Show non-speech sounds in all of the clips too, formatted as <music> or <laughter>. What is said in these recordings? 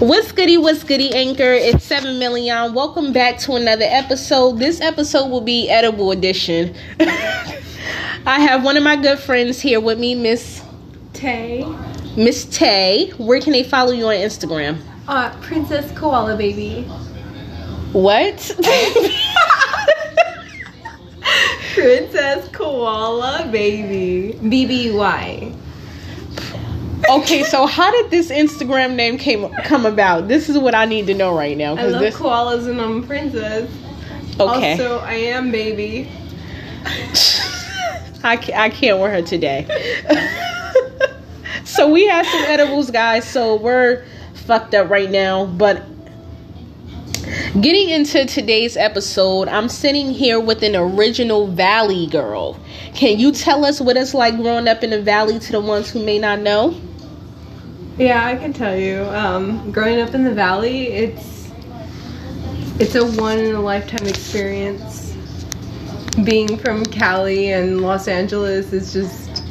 What's goody, what's goody, Anchor? It's 7 million. Welcome back to another episode. This episode will be edible edition. <laughs> I have one of my good friends here with me, Miss Tay. Miss Tay. Where can they follow you on Instagram? Uh, Princess Koala Baby. What? <laughs> Princess Koala Baby. BBY. <laughs> okay, so how did this Instagram name came come about? This is what I need to know right now. I love this koalas and I'm princess. okay, Also, I am baby. <laughs> I can't, I can't with her today. <laughs> so we have some edibles, guys. So we're fucked up right now, but getting into today's episode, I'm sitting here with an original Valley girl. Can you tell us what it's like growing up in the Valley to the ones who may not know? Yeah, I can tell you. Um, growing up in the valley, it's it's a one in a lifetime experience. Being from Cali and Los Angeles is just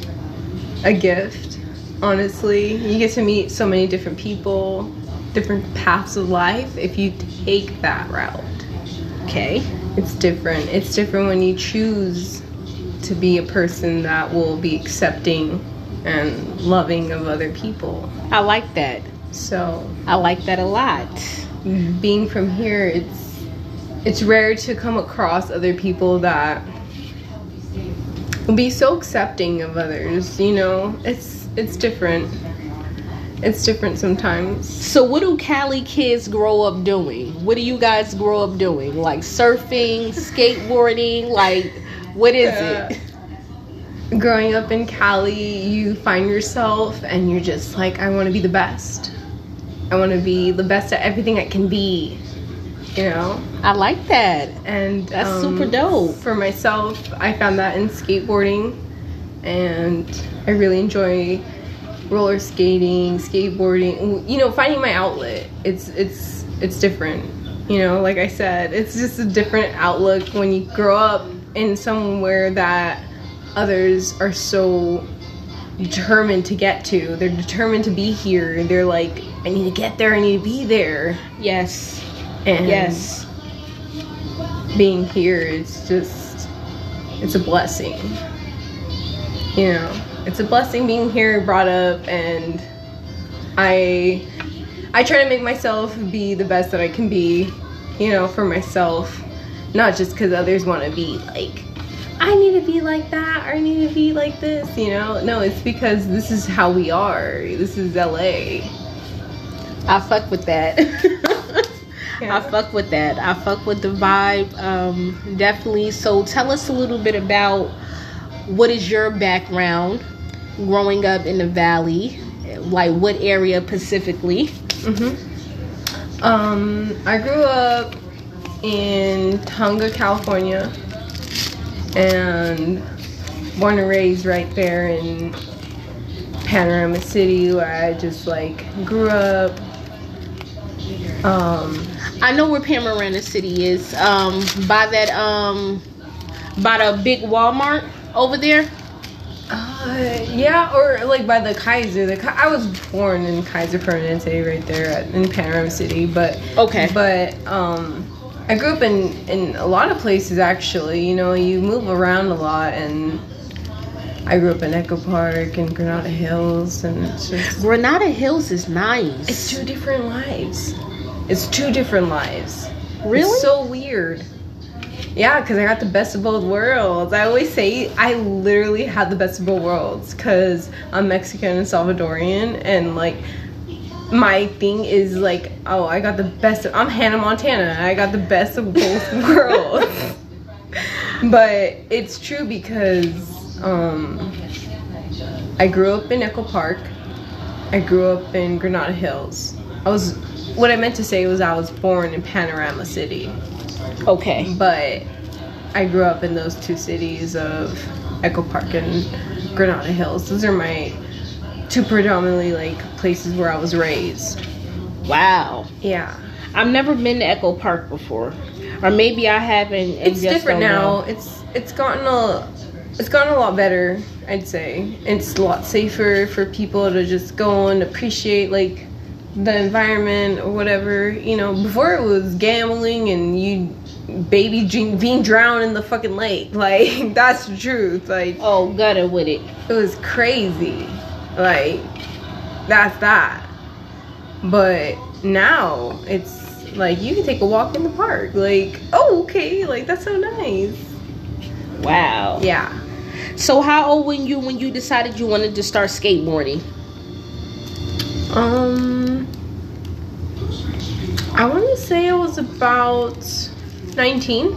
a gift. Honestly, you get to meet so many different people, different paths of life if you take that route. Okay. It's different. It's different when you choose to be a person that will be accepting and loving of other people. I like that. So, I like that a lot. Mm-hmm. being from here, it's it's rare to come across other people that will be so accepting of others, you know? It's it's different. It's different sometimes. So, what do Cali kids grow up doing? What do you guys grow up doing? Like surfing, <laughs> skateboarding? Like, what is it? Growing up in Cali, you find yourself and you're just like, I want to be the best. I want to be the best at everything I can be. You know? I like that. And That's um, super dope. For myself, I found that in skateboarding, and I really enjoy roller skating, skateboarding. You know, finding my outlet. It's it's it's different. You know, like I said, it's just a different outlook when you grow up in somewhere that others are so determined to get to. They're determined to be here. They're like, I need to get there. I need to be there. Yes. And Yes. being here is just it's a blessing you know it's a blessing being here brought up and i i try to make myself be the best that i can be you know for myself not just because others want to be like i need to be like that or i need to be like this you know no it's because this is how we are this is la I fuck with that. <laughs> Yeah. I fuck with that. I fuck with the vibe. Um, definitely. So tell us a little bit about what is your background growing up in the valley? Like what area specifically? Mm-hmm. Um, I grew up in Tujunga, California, and born and raised right there in Panorama City, where I just like grew up. Um, I know where Panorama City is. Um, by that um, by the big Walmart over there. uh, yeah, or like by the Kaiser. The Ki- I was born in Kaiser Permanente, right there at, in Panorama City, but Okay. but um i grew up in in a lot of places actually. You know you move around a lot and i grew up in echo park and granada hills and it's just Granada Hills is nice. it's two different lives. It's two different lives. Really? It's so weird. Yeah because i got the best of both worlds. I always say i literally had the best of both worlds because i'm mexican and salvadorian and like my thing is like oh i got the best of i'm hannah montana i got the best of both <laughs> worlds but it's true because um i grew up in echo park i grew up in granada hills i was what i meant to say was i was born in panorama city okay. but I grew up in those two cities of Echo Park and Granada Hills. Those are my two predominantly like places where I was raised. Wow. Yeah. I've never been to Echo Park before, or maybe I haven't. It's different now. know. It's it's gotten a it's gotten a lot better, I'd say. It's a lot safer for people to just go and appreciate like the environment or whatever. You know, before it was gambling and you baby drink, being drowned in the fucking lake. <laughs> Like that's the truth. Like Oh, gutter with it. it was crazy. Like that's that. But now it's like you can take a walk in the park. Like oh okay, like that's so nice. Wow. Yeah. So how old were you when you decided you wanted to start skateboarding? Um, I want to say I was about 19.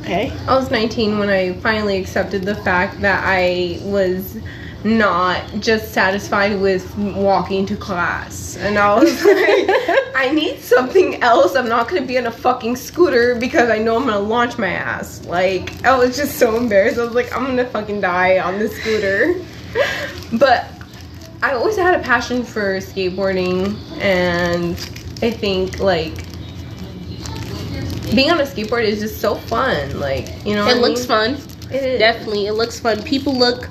Okay. I was 19 when I finally accepted the fact that I was not just satisfied with walking to class. And I was <laughs> like, I need something else. I'm not going to be on a fucking scooter because I know I'm going to launch my ass. Like, I was just so embarrassed. I was like, I'm going to fucking die on the scooter. But I always had a passion for skateboarding, and I think, like, being on a skateboard is just so fun. Like, you know, It looks mean? fun. It is. Definitely, it looks fun. People look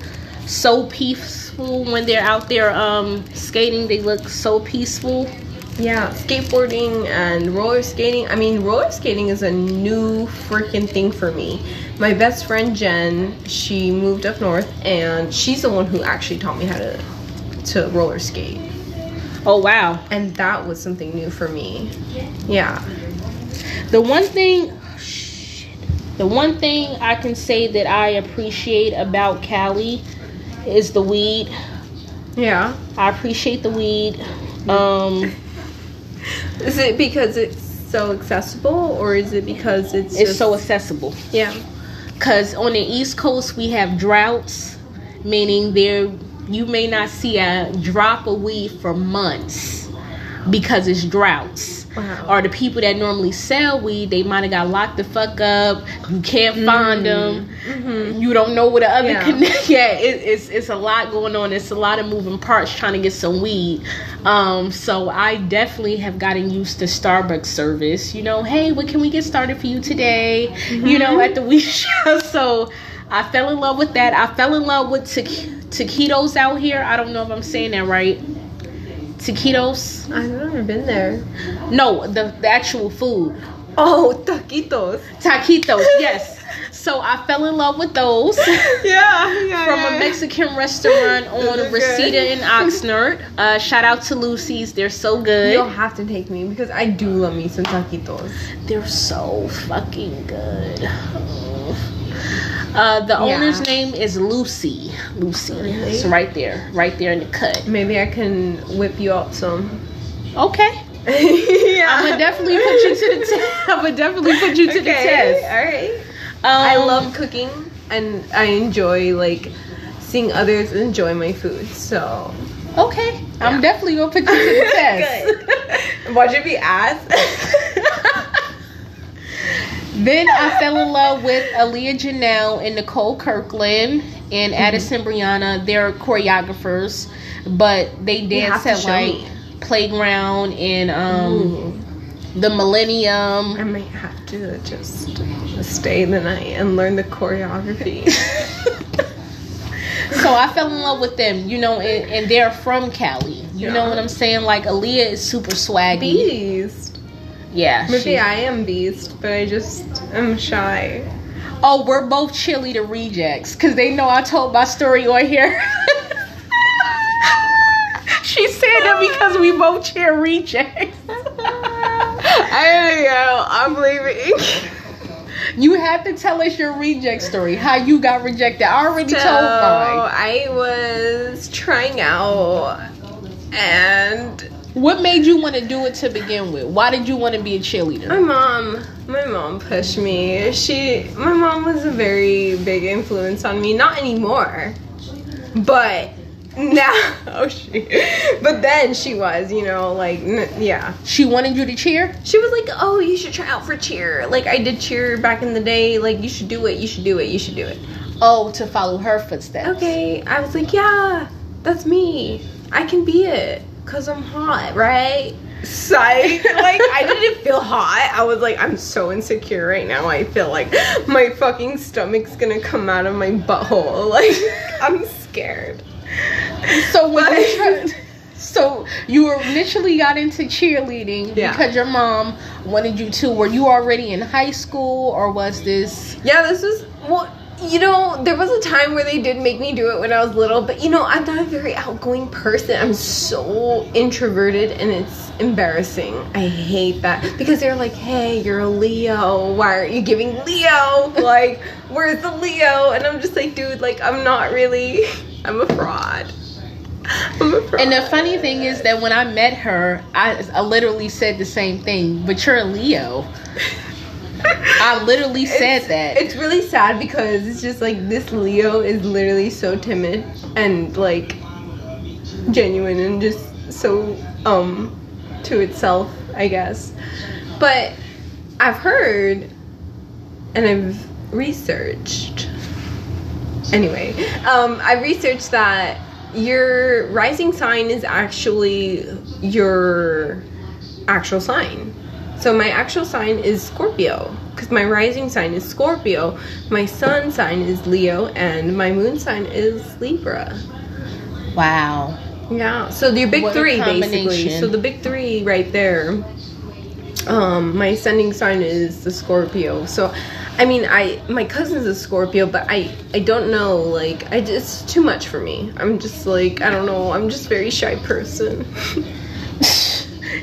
so peaceful when they're out there um, skating. They look so peaceful. Yeah, skateboarding and roller skating. I mean, roller skating is a new freaking thing for me. My best friend Jen, she moved up north, and she's the one who actually taught me how to to roller skate, Oh wow! and that was something new for me. Yeah. The one thing, shit. the one thing I can say that I appreciate about Cali is the weed. Yeah. I appreciate the weed. Um, <laughs> Is it because it's so accessible, or is it because it's it's just, so accessible. yeah? Cause on the East Coast we have droughts, meaning there you may not see a drop of weed for months because it's droughts. Wow. Or the people that normally sell weed, they might have got locked the fuck up. You can't find mm-hmm. them. Mm-hmm. You don't know where the other Yeah. connect. <laughs> Yeah, it, it's it's a lot going on. It's a lot of moving parts trying to get some weed. Um, so I definitely have gotten used to Starbucks service. You know, hey, what can we get started for you today? You know, mm-hmm. at the weed <laughs> show. So I fell in love with that. I fell in love with taqu- taquitos out here. I don't know if I'm saying that right. Taquitos. I've never been there. No, the, the actual food. Oh, taquitos. Taquitos, <laughs> yes. So I fell in love with those <laughs> Yeah, yeah. from yeah. a Mexican restaurant on Reseda good. in Oxnard. Uh, shout out to Lucy's. They're so good. You'll have to take me because I do love me some taquitos. They're so fucking good. Uh, the Yeah. owner's name is Lucy. Lucy. Really? It's right there, right there in the cut. Maybe I can whip you up some. Okay. <laughs> yeah. I'm gonna definitely put you to the <laughs> test. I'm gonna definitely put you to the test. All right. Um, I love cooking and I enjoy like seeing others enjoy my food. So Okay, I'm definitely gonna put you to the <laughs> test. Watch it be ass. Then I fell in love with Aliya Janell and Nicole Kirkland and Mm-hmm. Addison Brianna. They're choreographers, but they dance at like me. Playground and um, the Millennium. I might have to just stay the night and learn the choreography. <laughs> so I fell in love with them, you know, and, and they're from Cali. You know what I'm saying? Like Aliya is super swaggy. Beast. Yeah. Maybe she- I am beast, but I just am shy. Oh, we're both cheerleader rejects because they know I told my story on here. <laughs> she said that because we both cheer rejects. I don't know. I'm leaving. <laughs> you have to tell us your reject story, how you got rejected. I already So told mine. I was trying out, and What made you want to do it to begin with? Why did you want to be a cheerleader? my mom, my mom pushed me. She, my mom was a very big influence on me. Not anymore, but now, <laughs> oh shit. But then she was, you know, like n- yeah. She wanted you to cheer? She was like, "Oh, you should try out for cheer. Like I did cheer back in the day. Like you should do it. You should do it. You should do it." Oh, to follow her footsteps. Okay, I was like, "Yeah, that's me. I can be it cuz I'm hot, right?" Psych. like I didn't feel hot. I was like, I'm so insecure right now. I feel like my fucking stomach's to come out of my butthole. <laughs> Like I'm scared. So when But- tried, so you initially got into cheerleading Yeah. because your mom wanted you to. Were you already in high school, or was this? Yeah, this was well. You know, there was a time where they did make me do it when I was little, but you know, I'm not a very outgoing person. I'm so introverted and it's embarrassing. I hate that because they're like, hey, you're a Leo. Why aren't you giving Leo? Like, where's the Leo? And I'm just like, dude, like, I'm not really, <laughs> I'm a fraud. I'm a fraud. And the funny thing is that when I met her, I, I literally said the same thing. But you're a Leo. <laughs> <laughs> I literally said it's, that. It's really sad because it's just like this Leo is literally so timid and like genuine and just so um to itself, I guess. But I've heard and I've researched. Anyway, um I researched that your rising sign is actually your actual sign. So my actual sign is Scorpio because my rising sign is Scorpio, my sun sign is Leo, and my moon sign is Libra. wow. Yeah. So your big What three basically. So the big three right there. Um, my ascending sign is the Scorpio. So I mean I my cousin's a Scorpio, but I I don't know, like I just it's too much for me. I'm just like I don't know, I'm just a very shy person. <laughs>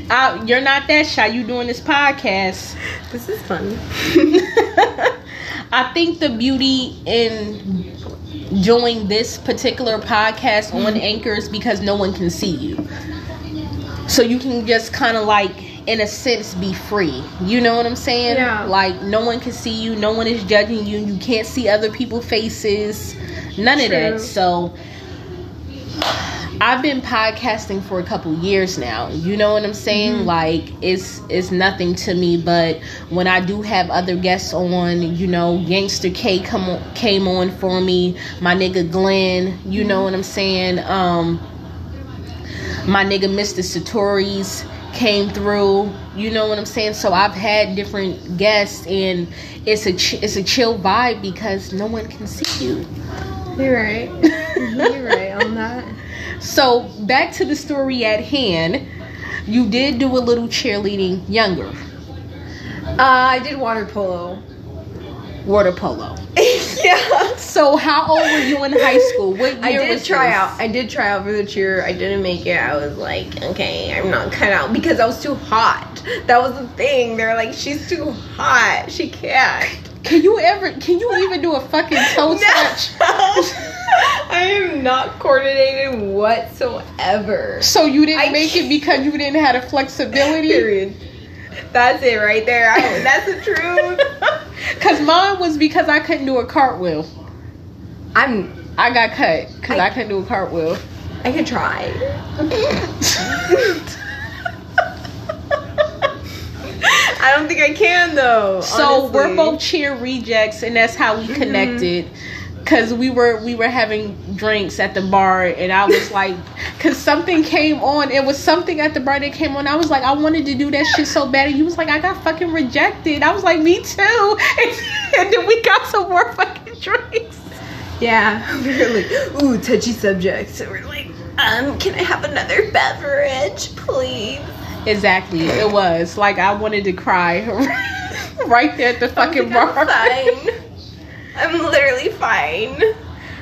I, you're not that shy. You doing this podcast. this is fun. <laughs> I think the beauty in doing this particular podcast on mm-hmm. Anchor is because no one can see you. So you can just kind of like, in a sense, be free. You know what I'm saying? Yeah. Like, no one can see you, no one is judging you, you can't see other people's faces, none of that. So. I've been podcasting for a couple years now. You know what I'm saying? Mm-hmm. Like it's it's nothing to me, but when I do have other guests on, you know, Gangster K come on, came on for me, my nigga Glenn, you know what I'm saying? Um my nigga Mr. Satori's came through, you know what I'm saying? So I've had different guests and it's a ch- it's a chill vibe because no one can see you. You're right. <laughs> <laughs> You're right on that. So back to the story at hand. You did do a little cheerleading younger. Uh, I did water polo. Water polo. <laughs> yeah. So how old were you in high school? What year I did try this? out. I did try out for the cheer. I didn't make it. I was like, okay, I'm not cut out because I was too hot. That was the thing. They're like, she's too hot. She can't. Can you ever can you even do a fucking toe <laughs> touch? I am not coordinated whatsoever. So you didn't I make it because you didn't have the flexibility? Period. That's it right there. I, <laughs> that's the truth. <laughs> Cause mine was because I couldn't do a cartwheel. I'm. I got cut because I, I- couldn't do a cartwheel. I could try. <laughs> I don't think I can though. So we're both cheer rejects, and that's how we mm-hmm. connected. Cause we were we were having drinks at the bar, and I was like, cause something came on. It was something at the bar that came on. I was like, I wanted to do that shit so bad, and you was like, I got fucking rejected. I was like, me too. <laughs> And, then we got some more fucking drinks. Yeah, <laughs> we were like, ooh, touchy subjects. And we're like, um, can I have another beverage, please? Exactly, it was like I wanted to cry <laughs> right there at the I fucking bar. I'm literally fine.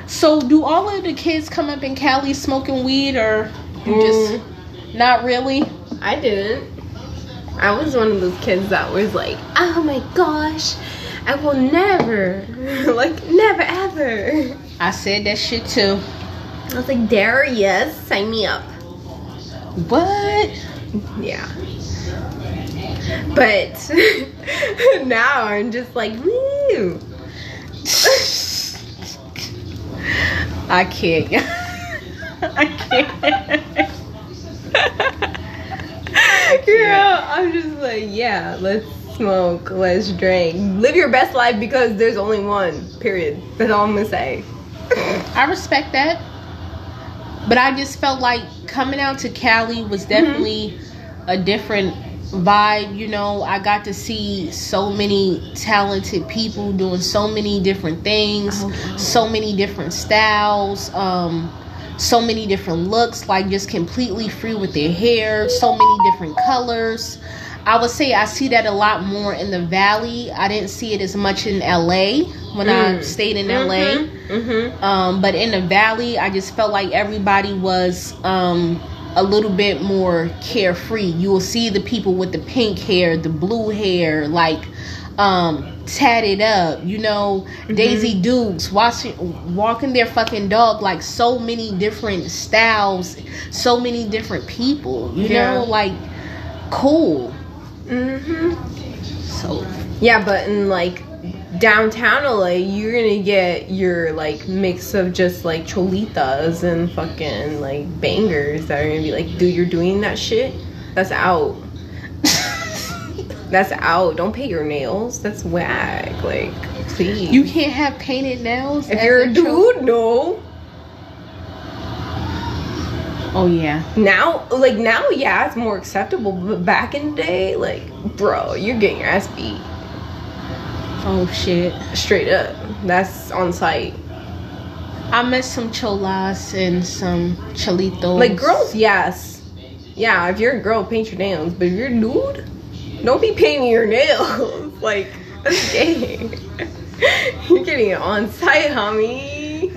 So, do all of the kids come up in Cali smoking weed, or you just mm. not really? I didn't. I was one of those kids that was like, oh my gosh, I will never, <laughs> like, never ever. I said that shit too. I was like, Darius, sign me up. What? Yeah. But <laughs> now I'm just like, woo. I can't. <laughs> I can't. Yeah, I'm just like, yeah, let's smoke, let's drink. Live your best life because there's only one, period. That's all I'm gonna say. I respect that. But I just felt like coming out to Cali was mm-hmm. definitely a different vibe. You know, I got to see so many talented people doing so many different things, Oh, so many different styles. Um, so many different looks, like just completely free with their hair, so many different colors. I would say I see that a lot more in the valley. I didn't see it as much in LA when I stayed in LA. Mm-hmm. Um, but in the valley, I just felt like everybody was um, a little bit more carefree. You will see the people with the pink hair, the blue hair, like um, tatted up. You know, Daisy Dukes watching, walking their fucking dog. Like so many different styles, so many different people. You Yeah. know, like cool. Mm-hmm. So Yeah, but in like downtown LA, you're gonna get your like mix of just like cholitas and fucking like bangers that are gonna be like, dude, you're doing that shit? That's out. That's out. Don't paint your nails. That's whack. Like, please. you can't have painted nails. if you're a dude, no. Oh yeah. Now, like now, yeah, it's more acceptable. But back in the day, like, bro, you're getting your ass beat Oh shit. straight up. That's on site. I met some cholas and some cholitos. Like girls, yes. Yeah, if you're a girl, paint your nails. But if you're a dude, don't be painting your nails. <laughs> like, gay. <laughs> you're getting it on site, homie.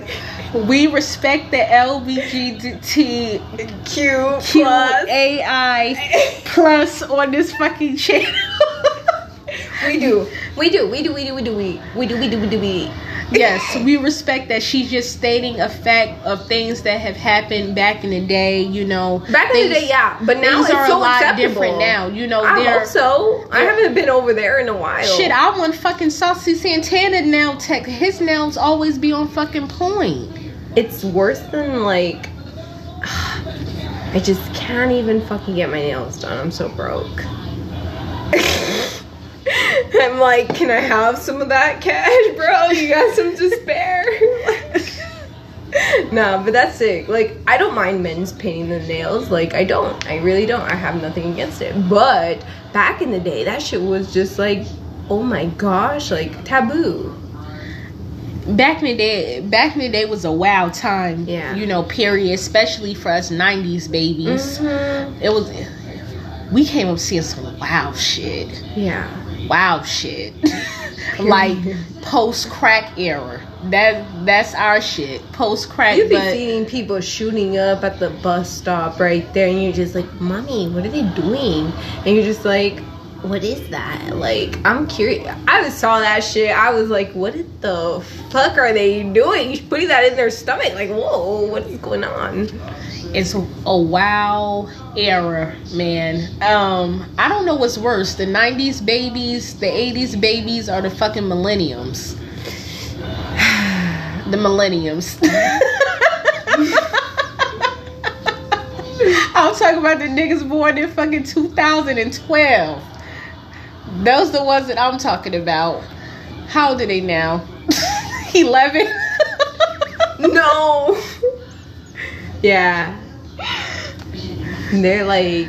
We respect the LBGT Q plus. QAI plus on this fucking channel. <laughs> We do. We do. We do. We do. We do. We we do. We do. We do. We. yes, we respect that she's just stating a fact of things that have happened back in the day. You know, Back in the day, yeah, but now it's are so a lot acceptable. different now. You know, I hope so. I haven't been over there in a while. shit. I want fucking Saucy Santana nail tech. His nails always be on fucking point. it's worse than like. <sighs> I just can't even fucking get my nails done. I'm so broke. <laughs> <laughs> I'm like, can I have some of that cash, bro? You got some to spare? <laughs> nah, but that's sick. Like, I don't mind men's painting the nails. Like, I don't. I really don't. I have nothing against it. But back in the day, that shit was just like, oh my gosh, like taboo. back in the day back in the day was a wild time Yeah. you know period especially for us 90s babies Mhm. it was we came up seeing some wild shit Yeah. Wild shit <laughs> like post crack era that that's our shit post crack You'd be but seeing people shooting up at the bus stop right there, and you're just like, "Mommy, what are they doing?" And you're just like, "What is that?" Like, I'm curious. I saw that shit. I was like, "What the fuck are they doing? Putting that in their stomach? Like, whoa, what is going on?" It's a wow era man. Um i don't know what's worse the 90s babies the 80s babies or the fucking millenniums? <sighs> The millenniums. <laughs> I'm talking about the niggas born in fucking 2012 those the ones that i'm talking about. How old are they now? <laughs> 11 <laughs> No. yeah. <laughs> They're like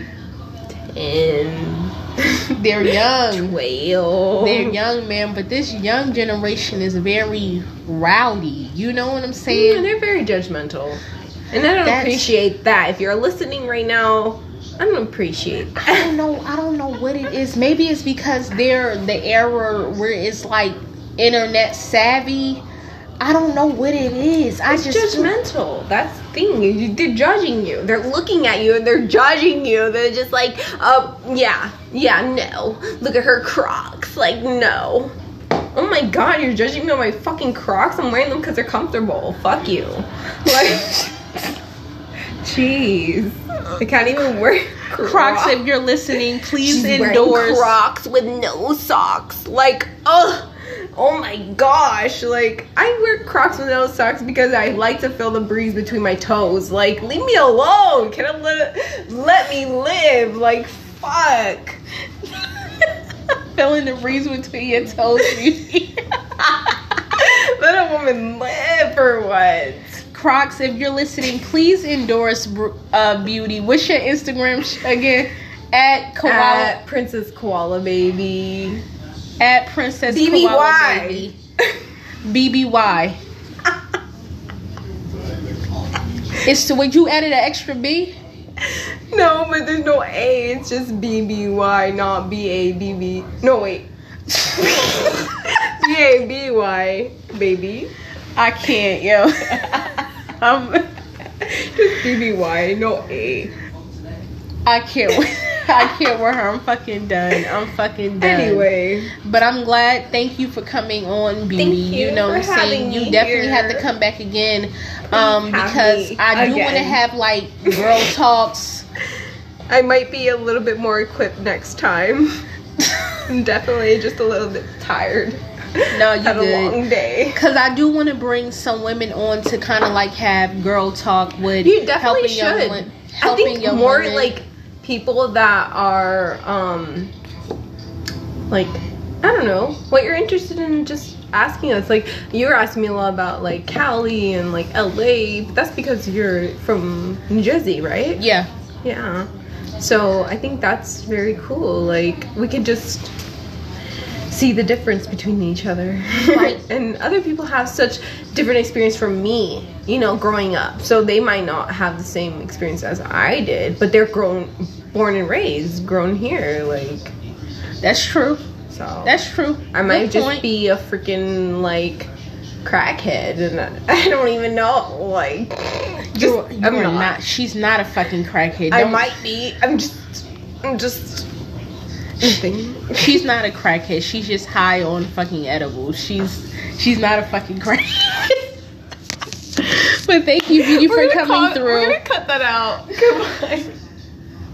ten. <laughs> they're young 12. they're young man but this young generation is very rowdy you know what i'm Yeah, saying they're very judgmental. And I don't That's- appreciate that. If you're listening right now, I don't appreciate i don't know i don't know what it is maybe it's because they're the era where it's like internet savvy i don't know what it is i It's just judgmental. That's the thing. You- They're judging you. They're looking at you and they're judging you. They're just like, uh, yeah, yeah, no. Look at her Crocs. Like, no. Oh my god, you're judging me on my fucking Crocs? I'm wearing them because they're comfortable. Fuck you. Like, <laughs> jeez. I can't even wear <laughs> crocs if you're listening please She's endorse Crocs with no socks. Like, ugh. Oh my gosh. Like, I wear Crocs with no socks because I like to feel the breeze between my toes. Like, leave me alone. Can I let, let me live? Like, fuck. <laughs> feeling the breeze between your toes <laughs> beauty. let a woman live for what? Crocs, if you're listening, please endorse uh, Beauty. What's your Instagram sh- again? At koala At Princess Koala Baby. At Princess BBY. BBY. It's to what you added an extra B. No, but there's no A. It's just B B Y, not B A B B. No wait. <laughs> B A B Y, baby. I can't, yo. I'm, <laughs> um, <laughs> Just B B Y, no A. I can't. wait. <laughs> I can't wear her. I'm fucking done. I'm fucking done. Anyway, But I'm glad. Thank you for coming on, Beauty. You, you know what I'm saying? You definitely here. have to come back again. Um, because I do want to have like <laughs> girl talks. I might be a little bit more equipped next time. <laughs> I'm definitely just a little bit tired. No, you Had a good. long day. Cause I do want to bring some women on to kind of like have girl talk with You definitely helping should. women. I Helping think young more women. like people that are um like I don't know what you're interested in just asking us. Like you were asking me a lot about like Cali and like LA but that's because you're from New Jersey right? Yeah, yeah. So I think that's very cool. Like we could just see the difference between each other. Right. <laughs> and other people have such different experience from me you know growing up. So they might not have the same experience as i did but they're grown born and raised grown here like that's true. so That's true. i might Good just point. be a freaking like crackhead and i <laughs> don't even know like just You're, you i'm not, not. She's not a fucking crackhead. i Don't- might be i'm just i'm just nothing. She's not a crackhead. She's just high on fucking edibles. She's she's not a fucking crackhead. <laughs> but thank you, Beauty, for coming cut- through. we're gonna cut that out goodbye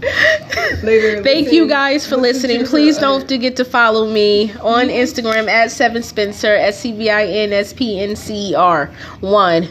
<laughs> Thank you guys for listening. Please don't forget to follow me on Instagram at Seven Spencer S C V I N S P N C R one.